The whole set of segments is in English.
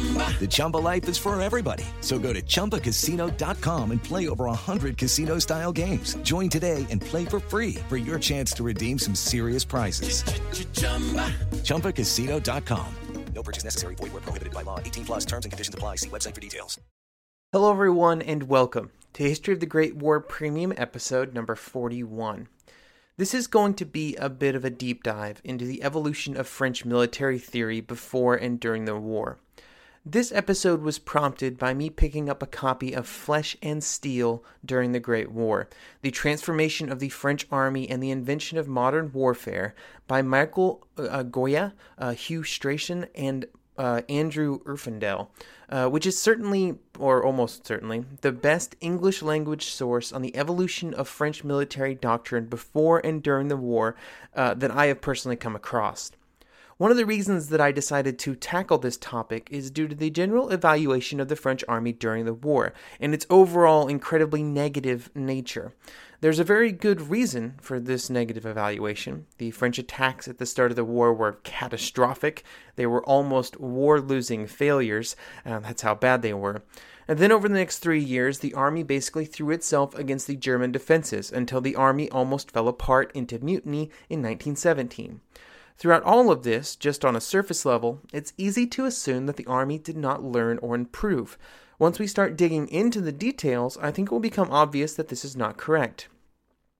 The Chumba life is for everybody. So go to ChumbaCasino.com and play over 100 casino style games. Join today and play for free for your chance to redeem some serious prizes. ChumbaCasino.com. No purchase necessary. Void where prohibited by law. 18 plus terms and conditions apply. See website for details. Hello, everyone, and welcome to History of the Great War Premium episode number 41. This is going to be a bit of a deep dive into the evolution of French military theory before and during the war. This episode was prompted by me picking up a copy of Flesh and Steel during the Great War The Transformation of the French Army and the Invention of Modern Warfare by Michael uh, Goya, uh, Hugh Strachan, and uh, Andrew Uffindell, uh, which is certainly, or almost certainly, the best English language source on the evolution of French military doctrine before and during the war uh, that I have personally come across. One of the reasons that I decided to tackle this topic is due to the general evaluation of the French army during the war and its overall incredibly negative nature. There's a very good reason for this negative evaluation. The French attacks at the start of the war were catastrophic. They were almost war losing failures. Uh, that's how bad they were. And then over the next three years, the army basically threw itself against the German defenses until the army almost fell apart into mutiny in 1917. Throughout all of this, just on a surface level, it's easy to assume that the Army did not learn or improve. Once we start digging into the details, I think it will become obvious that this is not correct.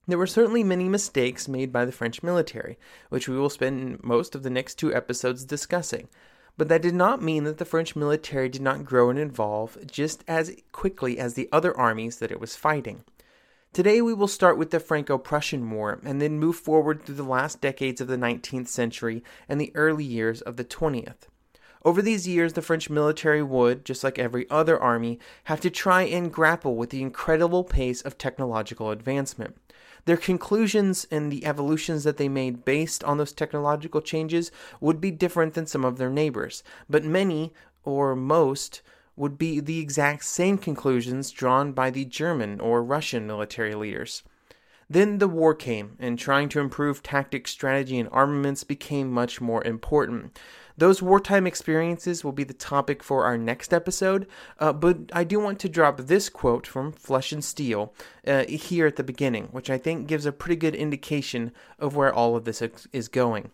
There were certainly many mistakes made by the French military, which we will spend most of the next two episodes discussing. But that did not mean that the French military did not grow and evolve just as quickly as the other armies that it was fighting. Today we will start with the Franco Prussian War and then move forward through the last decades of the 19th century and the early years of the 20th. Over these years, the French military would, just like every other army, have to try and grapple with the incredible pace of technological advancement. Their conclusions and the evolutions that they made based on those technological changes would be different than some of their neighbors, but many, or most, would be the exact same conclusions drawn by the German or Russian military leaders. Then the war came, and trying to improve tactics, strategy, and armaments became much more important. Those wartime experiences will be the topic for our next episode, uh, but I do want to drop this quote from Flesh and Steel uh, here at the beginning, which I think gives a pretty good indication of where all of this is going.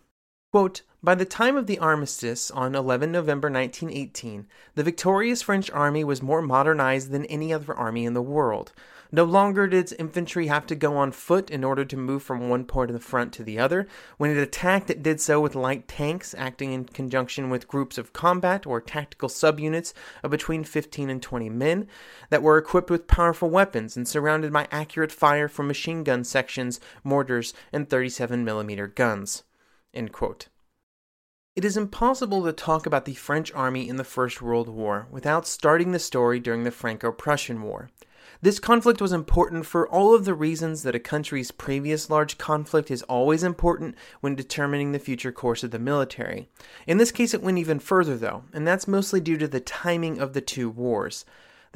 Quote, by the time of the armistice on 11 November 1918, the victorious French army was more modernized than any other army in the world. No longer did its infantry have to go on foot in order to move from one point of the front to the other. When it attacked, it did so with light tanks acting in conjunction with groups of combat or tactical subunits of between 15 and 20 men that were equipped with powerful weapons and surrounded by accurate fire from machine gun sections, mortars, and 37 millimeter guns. It is impossible to talk about the French army in the First World War without starting the story during the Franco Prussian War. This conflict was important for all of the reasons that a country's previous large conflict is always important when determining the future course of the military. In this case, it went even further, though, and that's mostly due to the timing of the two wars.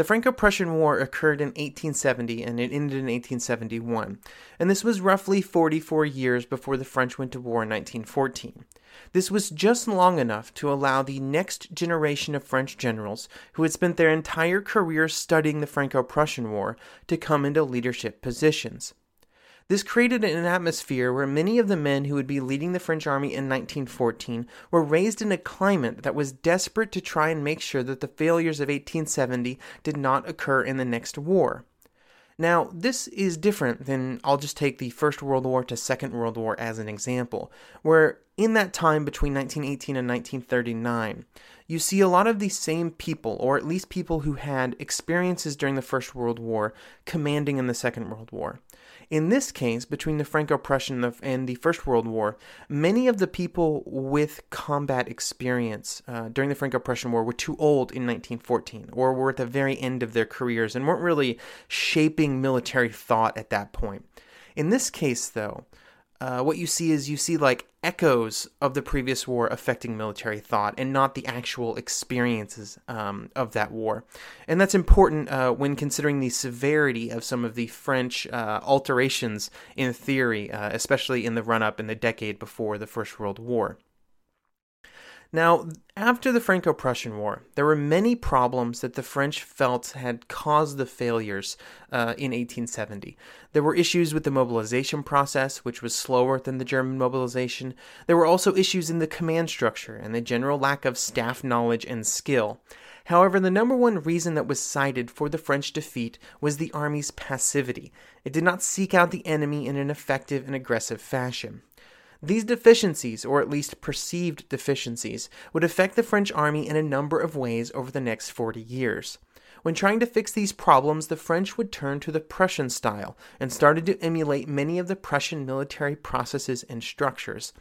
The Franco Prussian War occurred in 1870 and it ended in 1871, and this was roughly 44 years before the French went to war in 1914. This was just long enough to allow the next generation of French generals, who had spent their entire careers studying the Franco Prussian War, to come into leadership positions. This created an atmosphere where many of the men who would be leading the French army in 1914 were raised in a climate that was desperate to try and make sure that the failures of 1870 did not occur in the next war. Now, this is different than I'll just take the First World War to Second World War as an example, where in that time between 1918 and 1939, you see a lot of these same people, or at least people who had experiences during the First World War, commanding in the Second World War. In this case, between the Franco Prussian and the First World War, many of the people with combat experience uh, during the Franco Prussian War were too old in 1914 or were at the very end of their careers and weren't really shaping military thought at that point. In this case, though, uh, what you see is you see like echoes of the previous war affecting military thought and not the actual experiences um, of that war. And that's important uh, when considering the severity of some of the French uh, alterations in theory, uh, especially in the run up in the decade before the First World War. Now, after the Franco Prussian War, there were many problems that the French felt had caused the failures uh, in 1870. There were issues with the mobilization process, which was slower than the German mobilization. There were also issues in the command structure and the general lack of staff knowledge and skill. However, the number one reason that was cited for the French defeat was the army's passivity. It did not seek out the enemy in an effective and aggressive fashion. These deficiencies, or at least perceived deficiencies, would affect the French army in a number of ways over the next 40 years. When trying to fix these problems, the French would turn to the Prussian style and started to emulate many of the Prussian military processes and structures.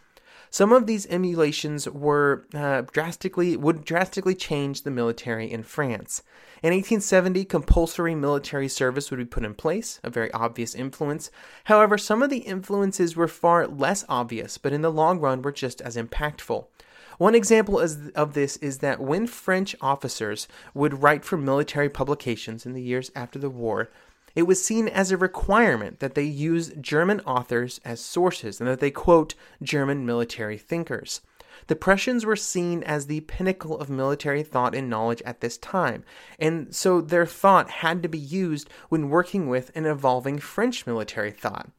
Some of these emulations were uh, drastically would drastically change the military in France. In 1870, compulsory military service would be put in place, a very obvious influence. However, some of the influences were far less obvious, but in the long run were just as impactful. One example of this is that when French officers would write for military publications in the years after the war, it was seen as a requirement that they use German authors as sources and that they quote German military thinkers. The Prussians were seen as the pinnacle of military thought and knowledge at this time, and so their thought had to be used when working with an evolving French military thought.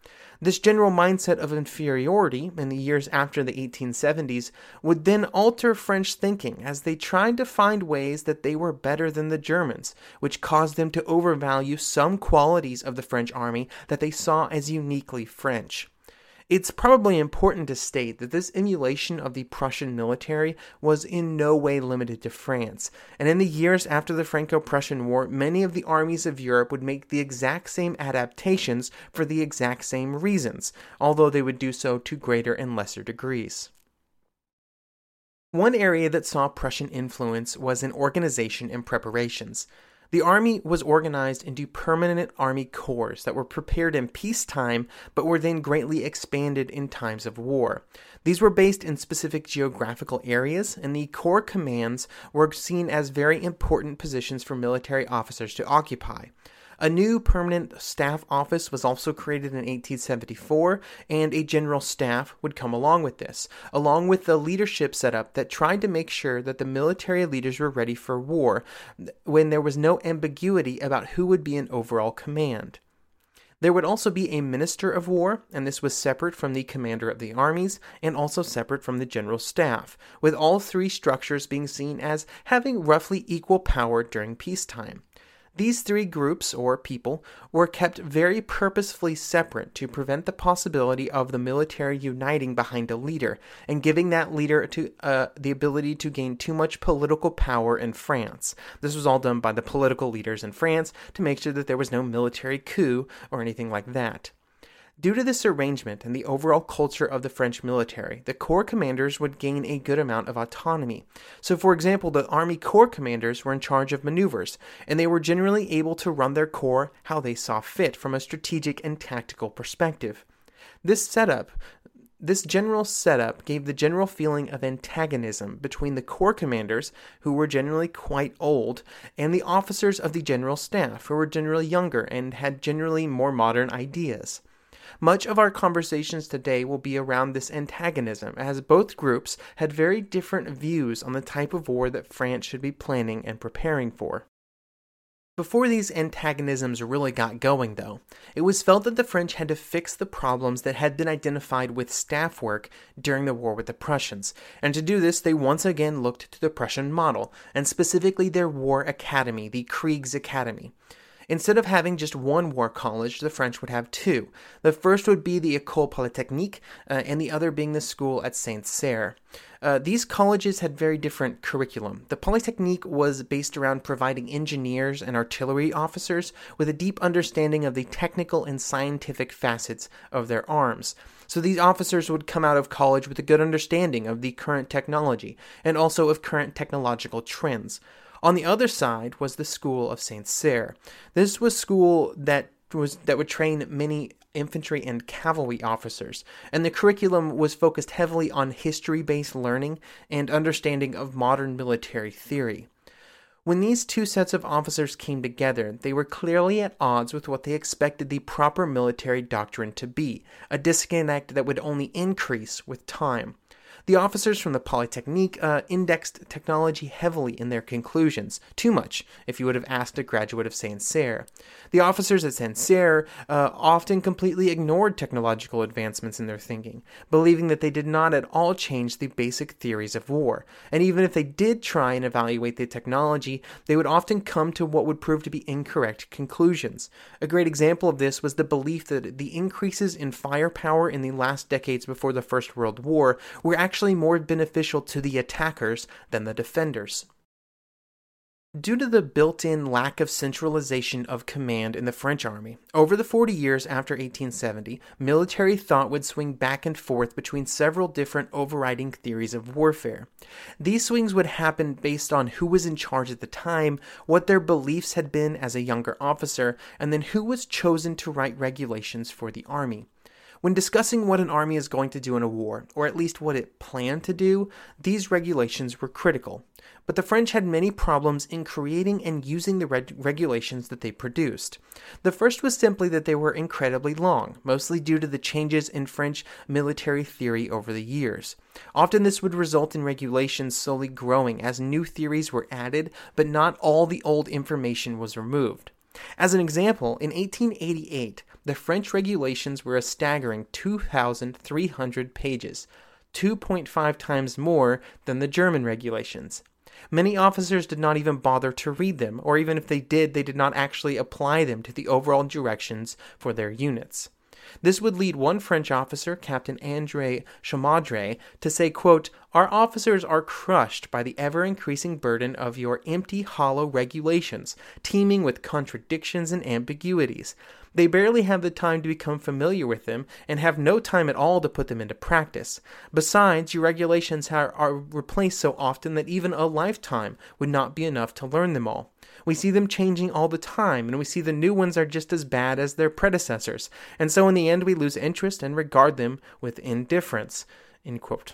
This general mindset of inferiority in the years after the 1870s would then alter French thinking as they tried to find ways that they were better than the Germans, which caused them to overvalue some qualities of the French army that they saw as uniquely French. It's probably important to state that this emulation of the Prussian military was in no way limited to France, and in the years after the Franco Prussian War, many of the armies of Europe would make the exact same adaptations for the exact same reasons, although they would do so to greater and lesser degrees. One area that saw Prussian influence was in organization and preparations. The army was organized into permanent army corps that were prepared in peacetime but were then greatly expanded in times of war. These were based in specific geographical areas, and the corps commands were seen as very important positions for military officers to occupy. A new permanent staff office was also created in 1874, and a general staff would come along with this, along with the leadership setup that tried to make sure that the military leaders were ready for war when there was no ambiguity about who would be in overall command. There would also be a minister of war, and this was separate from the commander of the armies and also separate from the general staff, with all three structures being seen as having roughly equal power during peacetime. These three groups, or people, were kept very purposefully separate to prevent the possibility of the military uniting behind a leader and giving that leader to, uh, the ability to gain too much political power in France. This was all done by the political leaders in France to make sure that there was no military coup or anything like that. Due to this arrangement and the overall culture of the French military, the corps commanders would gain a good amount of autonomy. So, for example, the army corps commanders were in charge of maneuvers, and they were generally able to run their corps how they saw fit from a strategic and tactical perspective. This setup this general setup gave the general feeling of antagonism between the corps commanders, who were generally quite old, and the officers of the general staff, who were generally younger and had generally more modern ideas. Much of our conversations today will be around this antagonism, as both groups had very different views on the type of war that France should be planning and preparing for. Before these antagonisms really got going, though, it was felt that the French had to fix the problems that had been identified with staff work during the war with the Prussians, and to do this, they once again looked to the Prussian model, and specifically their war academy, the Kriegsakademie. Instead of having just one war college, the French would have two. The first would be the École Polytechnique, uh, and the other being the school at Saint Cyr. Uh, these colleges had very different curriculum. The Polytechnique was based around providing engineers and artillery officers with a deep understanding of the technical and scientific facets of their arms. So these officers would come out of college with a good understanding of the current technology and also of current technological trends. On the other side was the school of Saint Cyr. This was school that was that would train many infantry and cavalry officers, and the curriculum was focused heavily on history based learning and understanding of modern military theory. When these two sets of officers came together, they were clearly at odds with what they expected the proper military doctrine to be, a disconnect that would only increase with time. The officers from the Polytechnique uh, indexed technology heavily in their conclusions, too much, if you would have asked a graduate of Cyr. The officers at Cyr uh, often completely ignored technological advancements in their thinking, believing that they did not at all change the basic theories of war. And even if they did try and evaluate the technology, they would often come to what would prove to be incorrect conclusions. A great example of this was the belief that the increases in firepower in the last decades before the First World War were actually actually more beneficial to the attackers than the defenders. Due to the built in lack of centralization of command in the French army, over the 40 years after 1870, military thought would swing back and forth between several different overriding theories of warfare. These swings would happen based on who was in charge at the time, what their beliefs had been as a younger officer, and then who was chosen to write regulations for the army. When discussing what an army is going to do in a war, or at least what it planned to do, these regulations were critical. But the French had many problems in creating and using the reg- regulations that they produced. The first was simply that they were incredibly long, mostly due to the changes in French military theory over the years. Often this would result in regulations slowly growing as new theories were added, but not all the old information was removed. As an example, in 1888, the French regulations were a staggering 2,300 pages, 2.5 times more than the German regulations. Many officers did not even bother to read them, or even if they did, they did not actually apply them to the overall directions for their units. This would lead one French officer, Captain André Chaumardre, to say, quote, Our officers are crushed by the ever increasing burden of your empty, hollow regulations, teeming with contradictions and ambiguities. They barely have the time to become familiar with them and have no time at all to put them into practice. Besides, your regulations are, are replaced so often that even a lifetime would not be enough to learn them all. We see them changing all the time, and we see the new ones are just as bad as their predecessors. And so in the end, we lose interest and regard them with indifference. End quote.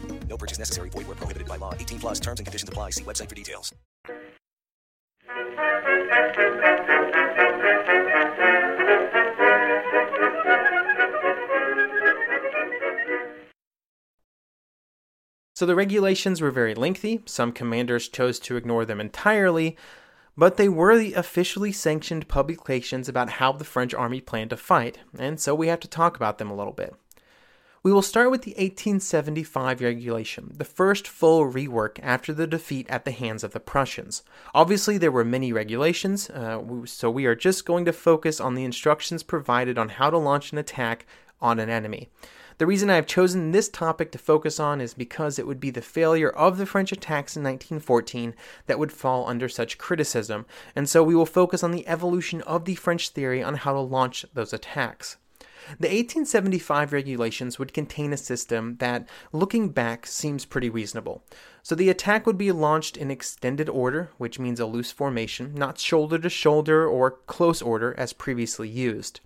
No purchase necessary. Void where prohibited by law. 18 plus terms and conditions apply. See website for details. So the regulations were very lengthy. Some commanders chose to ignore them entirely, but they were the officially sanctioned publications about how the French army planned to fight, and so we have to talk about them a little bit. We will start with the 1875 regulation, the first full rework after the defeat at the hands of the Prussians. Obviously, there were many regulations, uh, so we are just going to focus on the instructions provided on how to launch an attack on an enemy. The reason I have chosen this topic to focus on is because it would be the failure of the French attacks in 1914 that would fall under such criticism, and so we will focus on the evolution of the French theory on how to launch those attacks. The 1875 regulations would contain a system that, looking back, seems pretty reasonable. So the attack would be launched in extended order, which means a loose formation, not shoulder to shoulder or close order as previously used.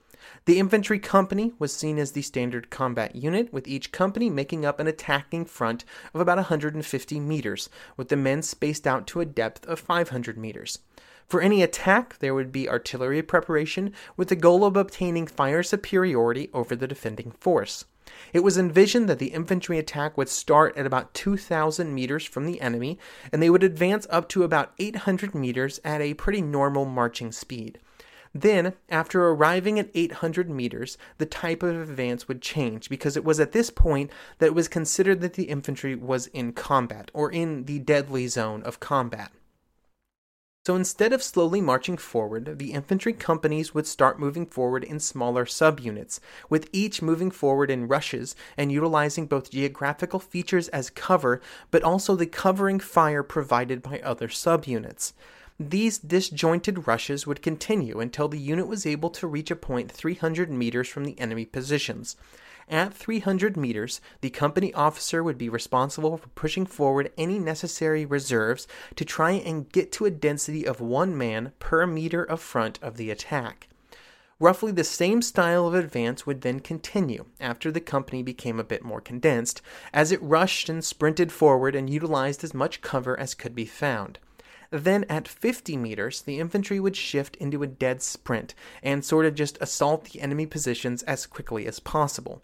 The infantry company was seen as the standard combat unit, with each company making up an attacking front of about 150 meters, with the men spaced out to a depth of 500 meters. For any attack, there would be artillery preparation with the goal of obtaining fire superiority over the defending force. It was envisioned that the infantry attack would start at about 2,000 meters from the enemy, and they would advance up to about 800 meters at a pretty normal marching speed. Then, after arriving at 800 meters, the type of advance would change because it was at this point that it was considered that the infantry was in combat or in the deadly zone of combat. So instead of slowly marching forward, the infantry companies would start moving forward in smaller subunits, with each moving forward in rushes and utilizing both geographical features as cover, but also the covering fire provided by other subunits. These disjointed rushes would continue until the unit was able to reach a point 300 meters from the enemy positions. At 300 meters, the company officer would be responsible for pushing forward any necessary reserves to try and get to a density of one man per meter of front of the attack. Roughly the same style of advance would then continue after the company became a bit more condensed, as it rushed and sprinted forward and utilized as much cover as could be found. Then at 50 meters, the infantry would shift into a dead sprint and sort of just assault the enemy positions as quickly as possible.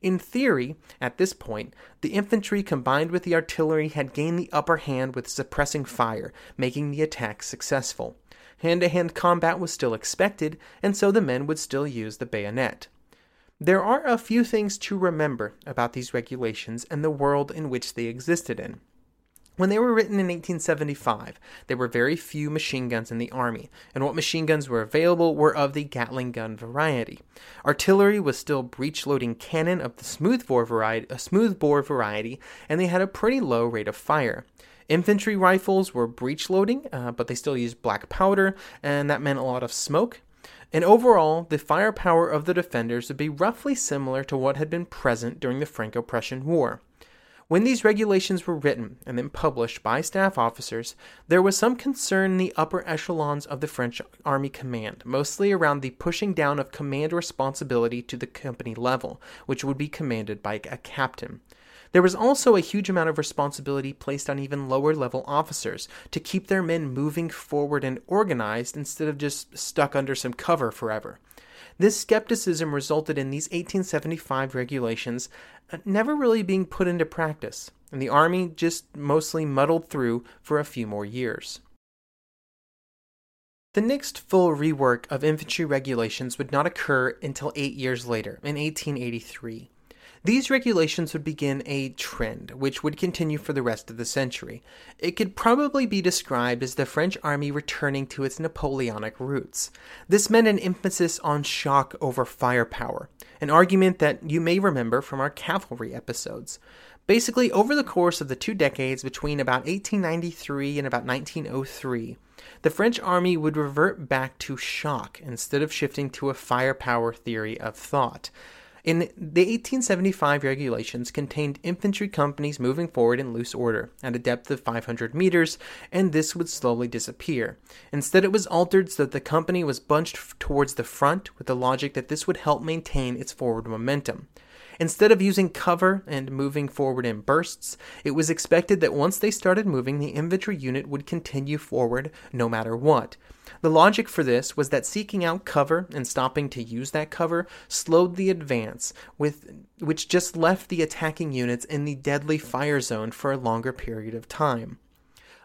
In theory, at this point, the infantry combined with the artillery had gained the upper hand with suppressing fire, making the attack successful. Hand to hand combat was still expected, and so the men would still use the bayonet. There are a few things to remember about these regulations and the world in which they existed in. When they were written in 1875, there were very few machine guns in the Army, and what machine guns were available were of the Gatling gun variety. Artillery was still breech loading cannon of the smoothbore variety, smoothbore variety, and they had a pretty low rate of fire. Infantry rifles were breech loading, uh, but they still used black powder, and that meant a lot of smoke. And overall, the firepower of the defenders would be roughly similar to what had been present during the Franco Prussian War. When these regulations were written and then published by staff officers, there was some concern in the upper echelons of the French Army command, mostly around the pushing down of command responsibility to the company level, which would be commanded by a captain. There was also a huge amount of responsibility placed on even lower level officers to keep their men moving forward and organized instead of just stuck under some cover forever. This skepticism resulted in these 1875 regulations uh, never really being put into practice, and the Army just mostly muddled through for a few more years. The next full rework of infantry regulations would not occur until eight years later, in 1883. These regulations would begin a trend, which would continue for the rest of the century. It could probably be described as the French army returning to its Napoleonic roots. This meant an emphasis on shock over firepower, an argument that you may remember from our cavalry episodes. Basically, over the course of the two decades between about 1893 and about 1903, the French army would revert back to shock instead of shifting to a firepower theory of thought. In the 1875 regulations contained infantry companies moving forward in loose order at a depth of 500 meters, and this would slowly disappear. Instead, it was altered so that the company was bunched towards the front with the logic that this would help maintain its forward momentum. Instead of using cover and moving forward in bursts, it was expected that once they started moving, the infantry unit would continue forward no matter what. The logic for this was that seeking out cover and stopping to use that cover slowed the advance, with, which just left the attacking units in the deadly fire zone for a longer period of time.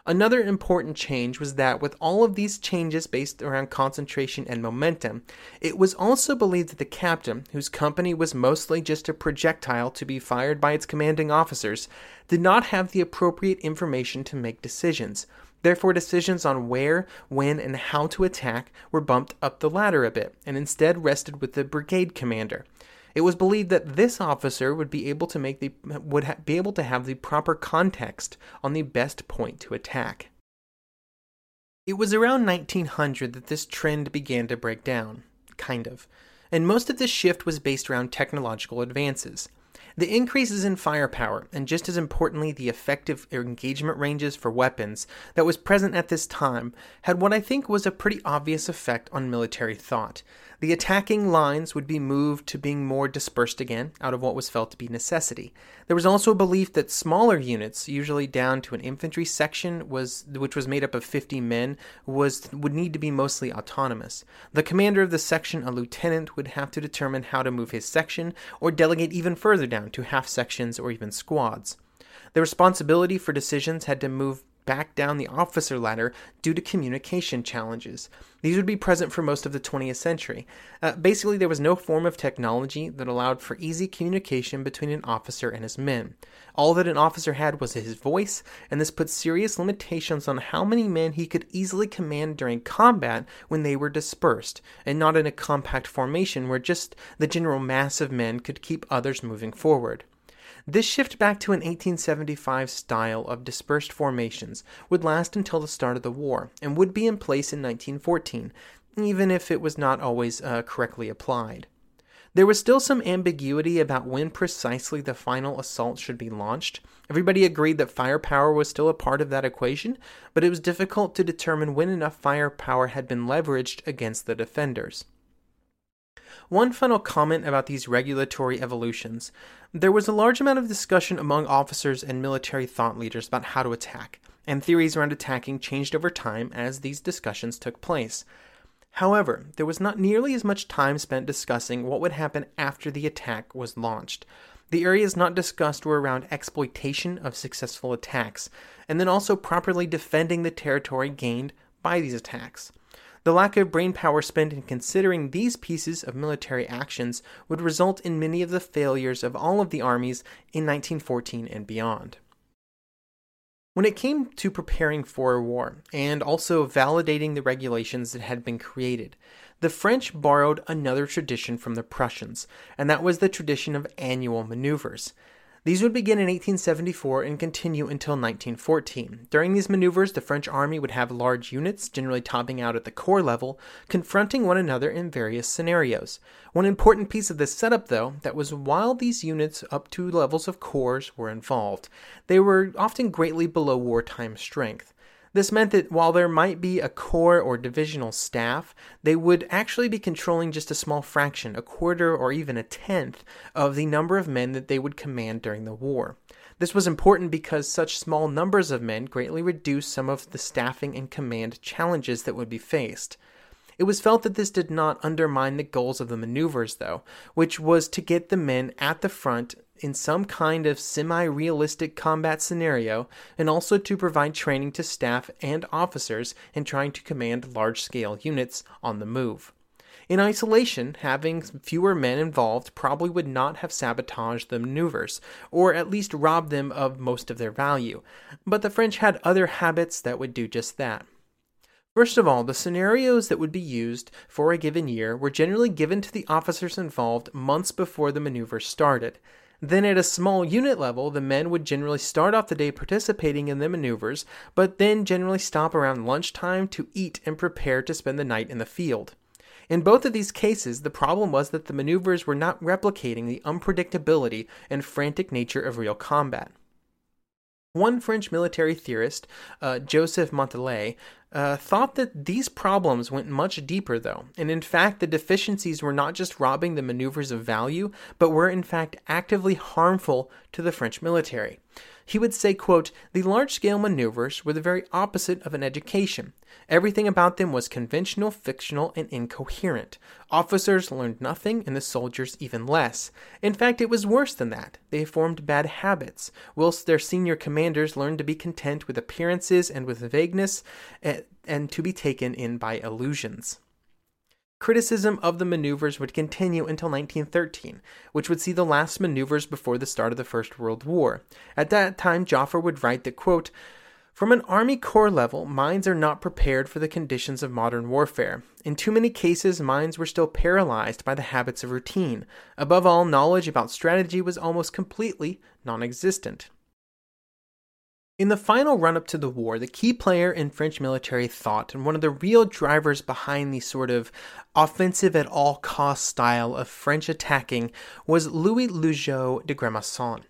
Another important change was that with all of these changes based around concentration and momentum, it was also believed that the captain, whose company was mostly just a projectile to be fired by its commanding officers, did not have the appropriate information to make decisions. Therefore, decisions on where, when, and how to attack were bumped up the ladder a bit, and instead rested with the brigade commander. It was believed that this officer would be able to make the would ha- be able to have the proper context on the best point to attack. It was around 1900 that this trend began to break down, kind of, and most of this shift was based around technological advances. The increases in firepower, and just as importantly, the effective engagement ranges for weapons that was present at this time, had what I think was a pretty obvious effect on military thought. The attacking lines would be moved to being more dispersed again, out of what was felt to be necessity. There was also a belief that smaller units, usually down to an infantry section, was which was made up of 50 men, was would need to be mostly autonomous. The commander of the section, a lieutenant, would have to determine how to move his section, or delegate even further down to half sections or even squads. The responsibility for decisions had to move back down the officer ladder due to communication challenges. These would be present for most of the 20th century. Uh, basically, there was no form of technology that allowed for easy communication between an officer and his men. All that an officer had was his voice, and this put serious limitations on how many men he could easily command during combat when they were dispersed, and not in a compact formation where just the general mass of men could keep others moving forward. This shift back to an 1875 style of dispersed formations would last until the start of the war and would be in place in 1914, even if it was not always uh, correctly applied. There was still some ambiguity about when precisely the final assault should be launched. Everybody agreed that firepower was still a part of that equation, but it was difficult to determine when enough firepower had been leveraged against the defenders. One final comment about these regulatory evolutions. There was a large amount of discussion among officers and military thought leaders about how to attack, and theories around attacking changed over time as these discussions took place. However, there was not nearly as much time spent discussing what would happen after the attack was launched. The areas not discussed were around exploitation of successful attacks, and then also properly defending the territory gained by these attacks. The lack of brain power spent in considering these pieces of military actions would result in many of the failures of all of the armies in 1914 and beyond. When it came to preparing for a war and also validating the regulations that had been created, the French borrowed another tradition from the Prussians, and that was the tradition of annual maneuvers. These would begin in 1874 and continue until 1914. During these maneuvers, the French army would have large units, generally topping out at the corps level, confronting one another in various scenarios. One important piece of this setup, though, that was while these units up to levels of corps were involved, they were often greatly below wartime strength. This meant that while there might be a corps or divisional staff, they would actually be controlling just a small fraction, a quarter or even a tenth, of the number of men that they would command during the war. This was important because such small numbers of men greatly reduced some of the staffing and command challenges that would be faced. It was felt that this did not undermine the goals of the maneuvers, though, which was to get the men at the front in some kind of semi realistic combat scenario, and also to provide training to staff and officers in trying to command large scale units on the move. In isolation, having fewer men involved probably would not have sabotaged the maneuvers, or at least robbed them of most of their value, but the French had other habits that would do just that. First of all, the scenarios that would be used for a given year were generally given to the officers involved months before the maneuver started. Then, at a small unit level, the men would generally start off the day participating in the maneuvers, but then generally stop around lunchtime to eat and prepare to spend the night in the field. In both of these cases, the problem was that the maneuvers were not replicating the unpredictability and frantic nature of real combat. One French military theorist, uh, Joseph Monteilhet, uh, thought that these problems went much deeper, though, and in fact, the deficiencies were not just robbing the maneuvers of value, but were in fact actively harmful to the French military. He would say, quote, The large scale maneuvers were the very opposite of an education. Everything about them was conventional, fictional, and incoherent. Officers learned nothing, and the soldiers even less. In fact, it was worse than that. They formed bad habits, whilst their senior commanders learned to be content with appearances and with vagueness, and, and to be taken in by illusions. Criticism of the maneuvers would continue until 1913, which would see the last maneuvers before the start of the First World War. At that time, Joffre would write that, quote, from an Army Corps level, minds are not prepared for the conditions of modern warfare. In too many cases, minds were still paralyzed by the habits of routine. Above all, knowledge about strategy was almost completely non existent. In the final run up to the war, the key player in French military thought and one of the real drivers behind the sort of offensive at all costs style of French attacking was Louis Loyzeau de Grandmaison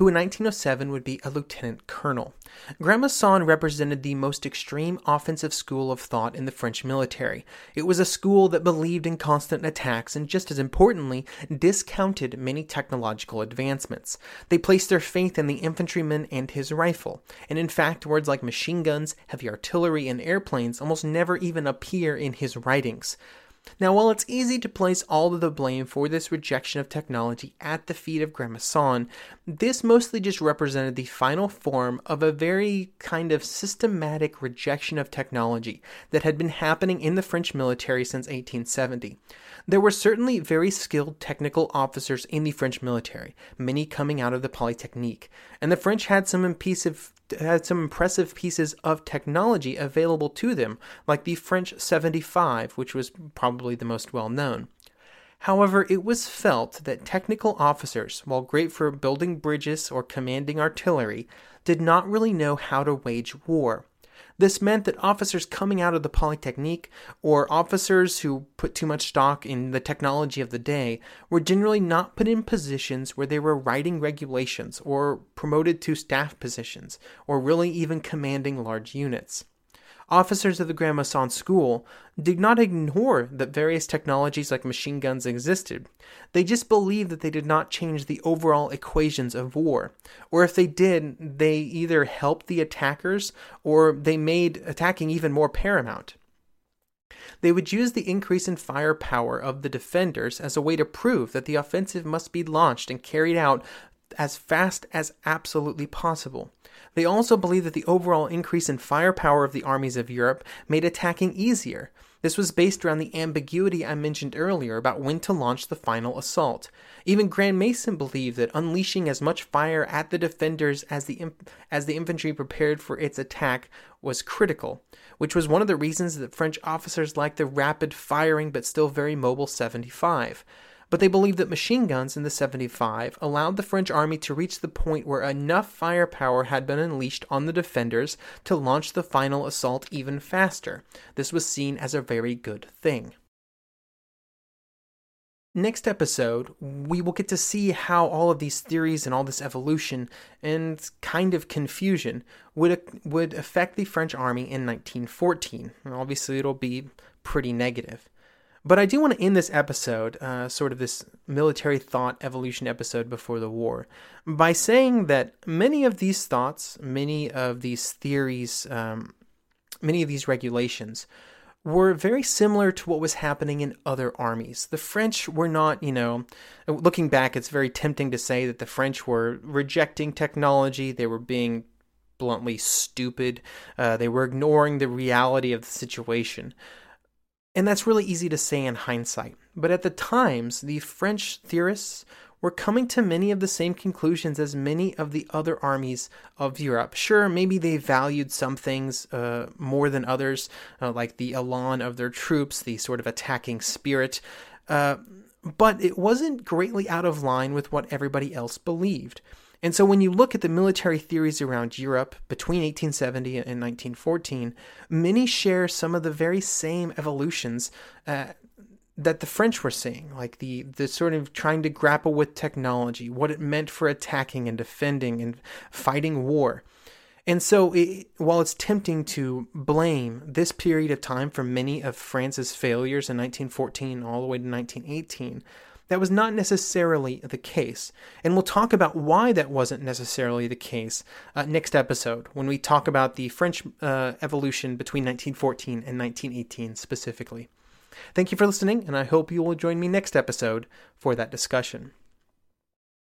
who in 1907 would be a lieutenant colonel. Grandmaison represented the most extreme offensive school of thought in the French military. It was a school that believed in constant attacks and, just as importantly, discounted many technological advancements. They placed their faith in the infantryman and his rifle, and in fact, words like machine guns, heavy artillery, and airplanes almost never even appear in his writings. Now, while it's easy to place all of the blame for this rejection of technology at the feet of Grandmaison, this mostly just represented the final form of a very kind of systematic rejection of technology that had been happening in the French military since 1870. There were certainly very skilled technical officers in the French military, many coming out of the Polytechnique, and the French had some impressive had some impressive pieces of technology available to them, like the French 75, which was probably the most well known. However, it was felt that technical officers, while great for building bridges or commanding artillery, did not really know how to wage war. This meant that officers coming out of the Polytechnique, or officers who put too much stock in the technology of the day, were generally not put in positions where they were writing regulations, or promoted to staff positions, or really even commanding large units. Officers of the Grandmaison School did not ignore that various technologies like machine guns existed. They just believed that they did not change the overall equations of war. Or if they did, they either helped the attackers or they made attacking even more paramount. They would use the increase in firepower of the defenders as a way to prove that the offensive must be launched and carried out as fast as absolutely possible. They also believed that the overall increase in firepower of the armies of Europe made attacking easier. This was based around the ambiguity I mentioned earlier about when to launch the final assault. Even Grandmaison believed that unleashing as much fire at the defenders as the as the infantry prepared for its attack was critical, which was one of the reasons that French officers liked the rapid firing but still very mobile 75 but they believed that machine guns in the 75 allowed the French army to reach the point where enough firepower had been unleashed on the defenders to launch the final assault even faster. This was seen as a very good thing. Next episode, we will get to see how all of these theories and all this evolution and kind of confusion would would affect the French army in 1914. And obviously, it'll be pretty negative. But I do want to end this episode, uh, sort of this military thought evolution episode before the war, by saying that many of these thoughts, many of these theories, um, many of these regulations were very similar to what was happening in other armies. The French were not, you know, looking back, it's very tempting to say that the French were rejecting technology, they were being bluntly stupid, uh, they were ignoring the reality of the situation. And that's really easy to say in hindsight. But at the times, the French theorists were coming to many of the same conclusions as many of the other armies of Europe. Sure, maybe they valued some things uh, more than others, uh, like the elan of their troops, the sort of attacking spirit, uh, but it wasn't greatly out of line with what everybody else believed. And so when you look at the military theories around Europe between 1870 and 1914, many share some of the very same evolutions uh, that the French were seeing, like the, the sort of trying to grapple with technology, what it meant for attacking and defending and fighting war. And so, it, while it's tempting to blame this period of time for many of France's failures in 1914 all the way to 1918, that was not necessarily the case. And we'll talk about why that wasn't necessarily the case uh, next episode when we talk about the French uh, evolution between 1914 and 1918 specifically. Thank you for listening, and I hope you will join me next episode for that discussion.